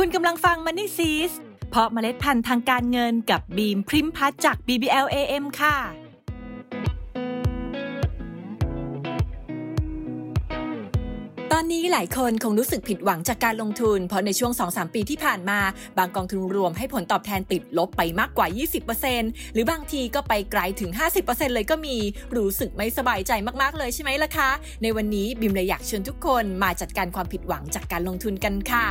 คุณกำลังฟัง Money s e e s เพราะเมล็ดพันธุ์ทางการเงินกับบีมพริมพัฒจาก BBL AM ค่ะ ตอนนี้หลายคนคงรู้สึกผิดหวังจากการลงทุน เพราะในช่วง 2-3 ปีที่ผ่านมา บางกองทุนรวมให้ผลตอบแทนติดลบไปมากกว่า 20%หรือบางทีก็ไปไกลถึง 50%เลยก็มี รู้สึกไม่สบายใจมากๆเลยใช่ไหมล่ะคะ ในวันนี้บิมเลยอยากเชิญทุกคนมาจัดการความผิดหวังจากการลงทุนกันค่ะ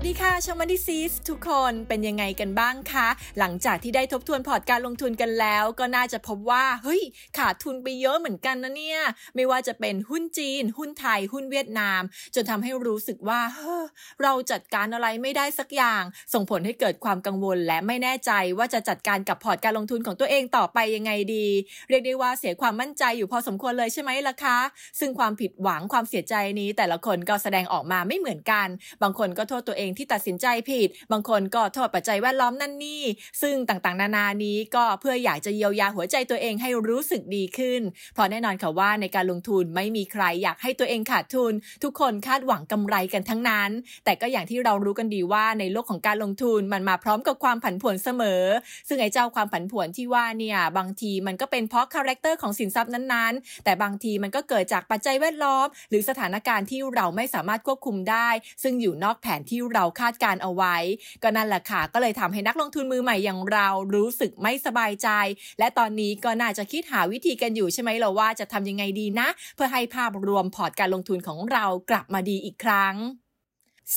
สวัสดีค่ะชม o น e ซีสทุกคนเป็นยังไงกันบ้างคะ หลังจากที่ได้ทบทวนพอร์ตการลงทุนกันแล้ว ก็น่าจะพบว่า เฮ้ย ขาดทุนไปเยอะเหมือนกันนะเนี่ย ไม่ว่าจะเป็นหุ้นจีน หุ้นไทย หุ้นเวียดนาม จนทำให้รู้สึกว่าเฮ้อเราจัดการอะไรไม่ได้สักอย่าง ส่งผลให้เกิดความกังวล และไม่แน่ใจว่าจะจัดการกับพอร์ตการลงทุนของตัวเองต่อไปยังไงดี เรียกได้ว่าเสียความมั่นใจอยู่พอสมควรเลยใช่ไหมล่ะคะ ซึ่งความผิดหวังความเสียใจนี้ แต่ละคนก็แสดงออกมาไม่เหมือนกัน บางคนก็โทษตัวเองที่ตัดสินใจผิด บางคนก็โทษปัจจัยแวดล้อมนั่นนี่ ซึ่งต่างๆ นานานี้ก็เพื่ออยากจะเยียวยาหัวใจตัวเองให้รู้สึกดีขึ้น เพราะแน่นอนค่ะว่าในการลงทุนไม่มีใครอยากให้ตัวเองขาดทุน ทุกคนคาดหวังกำไรกันทั้งนั้น แต่ก็อย่างที่เรารู้กันดีว่าในโลกของการลงทุนมันมาพร้อมกับความผันผวนเสมอ ซึ่งไอ้เจ้าความผันผวนที่ว่าเนี่ยบางทีมันก็เป็นเพราะ character ของสินทรัพย์นั้นๆ แต่บางทีมันก็เกิดจากปัจจัยแวดล้อม หรือสถานการณ์ที่เราไม่สามารถควบคุมได้ ซึ่งอยู่นอกแผนที่เราคาดการเอาไว้ ก็นั่นแหละค่ะ ก็เลยทำให้นักลงทุนมือใหม่อย่างเรารู้สึกไม่สบายใจ และตอนนี้ก็น่าจะคิดหาวิธีกันอยู่ใช่ไหมเราว่าจะทำยังไงดีนะ เพื่อให้ภาพรวมพอร์ตการลงทุนของเรากลับมาดีอีกครั้ง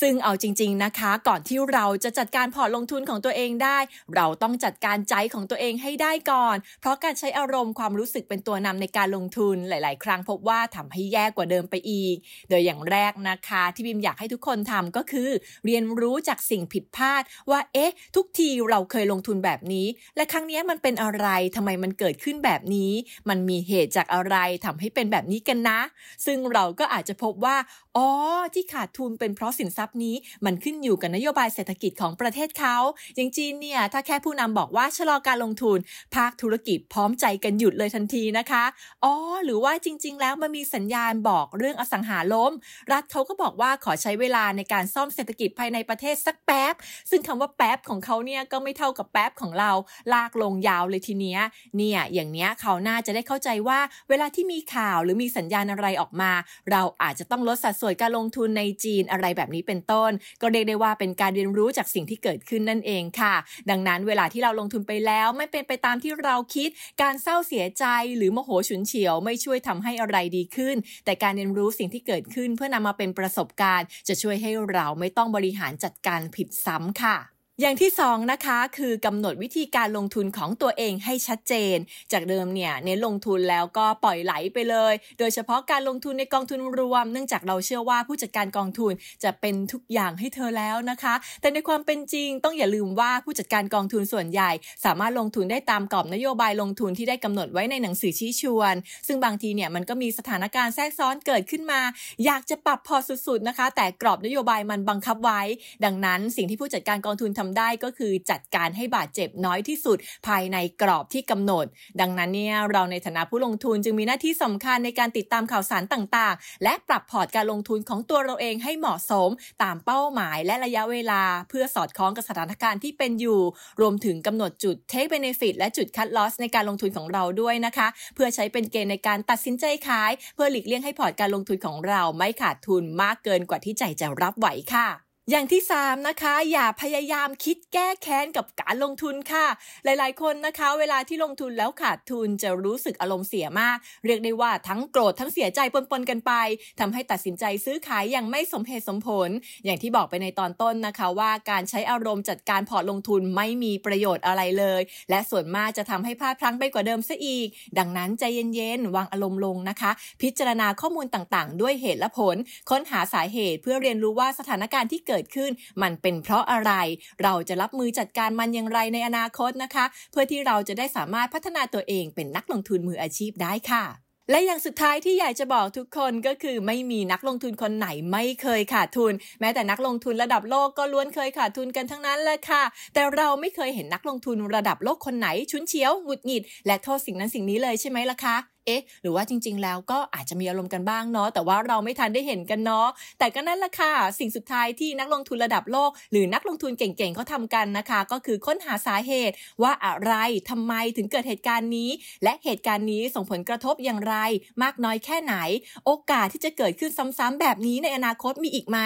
ซึ่งเอาจริง ๆนะคะ ก่อนที่เราจะจัดการพอร์ตลงทุนของตัวเองได้ เราต้องจัดการใจของตัวเองให้ได้ก่อน เพราะการใช้อารมณ์ความรู้สึกเป็นตัวนำในการลงทุนหลาย ๆ ครั้งพบว่าทำให้แย่กว่าเดิมไปอีก โดยอย่างแรกนะคะ ที่บิมอยากให้ทุกคนทำก็คือ เรียนรู้จากสิ่งผิดพลาด ว่าเอ๊ะ ทุกทีเราเคยลงทุนแบบนี้ และครั้งนี้มันเป็นอะไรทำไมมันเกิดขึ้นแบบนี้ มันมีเหตุจากอะไรทำให้เป็นแบบนี้กันนะ ซึ่งเราก็อาจจะพบว่าอ๋อที่ขาดทุนเป็นเพราะสินทรัพย์นี้ มันขึ้นอยู่กับนโยบายเศรษฐกิจของประเทศเขา อย่างจีนเนี่ย ถ้าแค่ผู้นำบอกว่าชะลอการลงทุน ภาคธุรกิจพร้อมใจกันหยุดเลยทันทีนะคะ อ๋อ หรือว่าจริง ๆ แล้วมันมีสัญญาณบอกเรื่องอสังหาล้ม รัฐเขาก็บอกว่าขอใช้เวลาในการซ่อมเศรษฐกิจภายในประเทศสักแป๊บ ซึ่งคำว่าแป๊บของเขาเนี่ยก็ไม่เท่ากับแป๊บของเรา ลากลงยาวเลยทีเนี้ย เนี่ย อย่างเนี้ยเขาน่าจะได้เข้าใจว่า เวลาที่มีข่าวหรือมีสัญญาณอะไรออกมา เราอาจจะต้องลดสัดส่วนการลงทุนในจีนอะไรแบบนี้เป็นต้น ก็เรียกได้ว่าเป็นการเรียนรู้จากสิ่งที่เกิดขึ้นนั่นเองค่ะ ดังนั้นเวลาที่เราลงทุนไปแล้วไม่เป็นไปตามที่เราคิด การเศร้าเสียใจหรือโมโหฉุนเฉียว ไม่ช่วยทำให้อะไรดีขึ้น แต่การเรียนรู้สิ่งที่เกิดขึ้นเพื่อนำมาเป็นประสบการณ์ จะช่วยให้เราไม่ต้องบริหารจัดการผิดซ้ำค่ะ อย่างที่สองนะคะคือกำหนดวิธีการลงทุนของตัวเองให้ชัดเจน จากเดิมเนี่ยเน้นลงทุนแล้วก็ปล่อยไหลไปเลย โดยเฉพาะการลงทุนในกองทุนรวม เนื่องจากเราเชื่อว่าผู้จัดการกองทุนจะเป็นทุกอย่างให้เธอแล้วนะคะ แต่ในความเป็นจริงต้องอย่าลืมว่าผู้จัดการกองทุนส่วนใหญ่ สามารถลงทุนได้ตามกรอบนโยบายลงทุนที่ได้กำหนดไว้ในหนังสือชี้ชวน ซึ่งบางทีเนี่ยมันก็มีสถานการณ์แทรกซ้อนเกิดขึ้นมา อยากจะปรับพอสุดๆนะคะ แต่กรอบนโยบายมันบังคับไว้ ดังนั้นสิ่งที่ผู้จัดการกองทุนทำได้ก็คือจัดการให้บาดเจ็บน้อยที่สุด ภายในกรอบที่กำหนด ดังนั้นเนี่ยเราในฐานะผู้ลงทุนจึงมีหน้าที่สำคัญในการติดตามข่าวสารต่างๆ และปรับพอร์ตการลงทุนของตัวเราเองให้เหมาะสม ตามเป้าหมายและระยะเวลา เพื่อสอดคล้องกับสถานการณ์ที่เป็นอยู่ รวมถึงกำหนดจุด take benefit และจุด cut loss ในการลงทุนของเราด้วยนะคะ เพื่อใช้เป็นเกณฑ์ในการตัดสินใจขาย เพื่อหลีกเลี่ยงให้พอร์ตการลงทุนของเราไม่ขาดทุนมากเกินกว่าที่ใจจะรับไหวค่ะ อย่างที่ 3 นะคะ อย่าพยายามคิดแก้แค้นกับการลงทุนค่ะ หลายๆ คนนะคะ เวลาที่ลงทุนแล้วขาดทุนจะรู้สึกอารมณ์เสียมาก เรียกได้ว่าทั้งโกรธทั้งเสียใจปนๆกันไปทำให้ตัดสินใจซื้อขายอย่างไม่สมเหตุสมผล อย่างที่บอกไปในตอนต้นนะคะ ว่าการใช้อารมณ์จัดการพอร์ตลงทุนไม่มีประโยชน์อะไรเลย และส่วนมากจะทำให้พลาดพลั้งไปกว่าเดิมซะอีก ดังนั้นใจเย็นๆวางอารมณ์ลงนะคะ พิจารณาข้อมูลต่างๆ ด้วยเหตุและผล ค้นหาสาเหตุเพื่อเรียนรู้ว่าสถานการณ์ที่เกิดขึ้น มันเป็นเพราะอะไร เราจะรับมือจัดการมันอย่างไรในอนาคตนะคะ เพื่อที่เราจะได้สามารถพัฒนาตัวเองเป็นนักลงทุนมืออาชีพได้ค่ะและอย่างสุดท้ายที่อยากจะบอกทุกคนก็คือไม่มีนักลงทุนคนไหนไม่เคยขาดทุน แม้แต่นักลงทุนระดับโลกก็ล้วนเคยขาดทุนกันทั้งนั้นแหละค่ะ แต่เราไม่เคยเห็นนักลงทุนระดับโลกคนไหนชุนเฉียวหงุดหงิด และโทษสิ่งนั้นสิ่งนี้เลยใช่ไหมล่ะคะ เอ๊ะ หรือว่าจริง ๆ แล้วก็อาจจะมีอารมณ์กันบ้างเนาะแต่ว่าเราไม่ทันได้เห็นกันเนาะแต่ก็นั่นแหละค่ะสิ่งสุดท้ายที่นักลงทุนระดับโลก หรือนักลงทุนเก่งๆเขาทำกันนะคะ ก็คือค้นหาสาเหตุว่าอะไรทำไมถึงเกิดเหตุการณ์นี้ และเหตุการณ์นี้ส่งผลกระทบอย่างไร มากน้อยแค่ไหน โอกาสที่จะเกิดขึ้นซ้ำๆแบบนี้ในอนาคตมีอีกไหม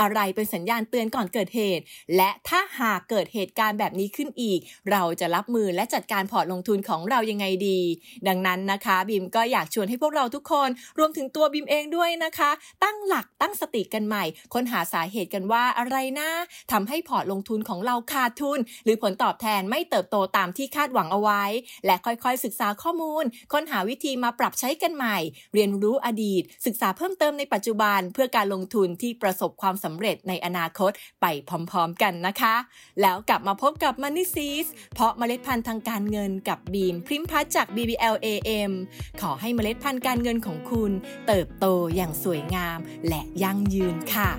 อะไรเป็นสัญญาณเตือนก่อนเกิดเหตุ และถ้าหากเกิดเหตุการณ์แบบนี้ขึ้นอีก เราจะรับมือและจัดการพอร์ตลงทุนของเรายังไงดี ดังนั้นนะคะบิมก็อยากชวนให้พวกเราทุกคน รวมถึงตัวบิมเองด้วยนะคะ ตั้งหลักตั้งสติกันใหม่ ค้นหาสาเหตุกันว่าอะไรนะทำให้พอร์ตลงทุนของเราขาดทุน หรือผลตอบแทนไม่เติบโตตามที่คาดหวังเอาไว้ และค่อยๆ ศึกษาข้อมูล ค้นหาวิธีมาปรับใช้กันใหม่ เรียนรู้อดีต ศึกษาเพิ่มเติมในปัจจุบัน เพื่อการลงทุนที่ประสบความสำเร็จในอนาคตไปพร้อมๆกันนะคะ แล้วกลับมาพบกับ Money Seeds เพราะเมล็ดพันธุ์ทางการเงินกับบีมพริมพัฒจาก BBLAM ขอให้เมล็ดพันธุ์การเงินของคุณ เติบโตอย่างสวยงามและยั่งยืนค่ะ